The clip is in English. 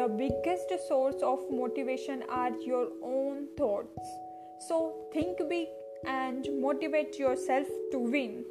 the biggest source of motivation are your own thoughts. So think big and motivate yourself to win.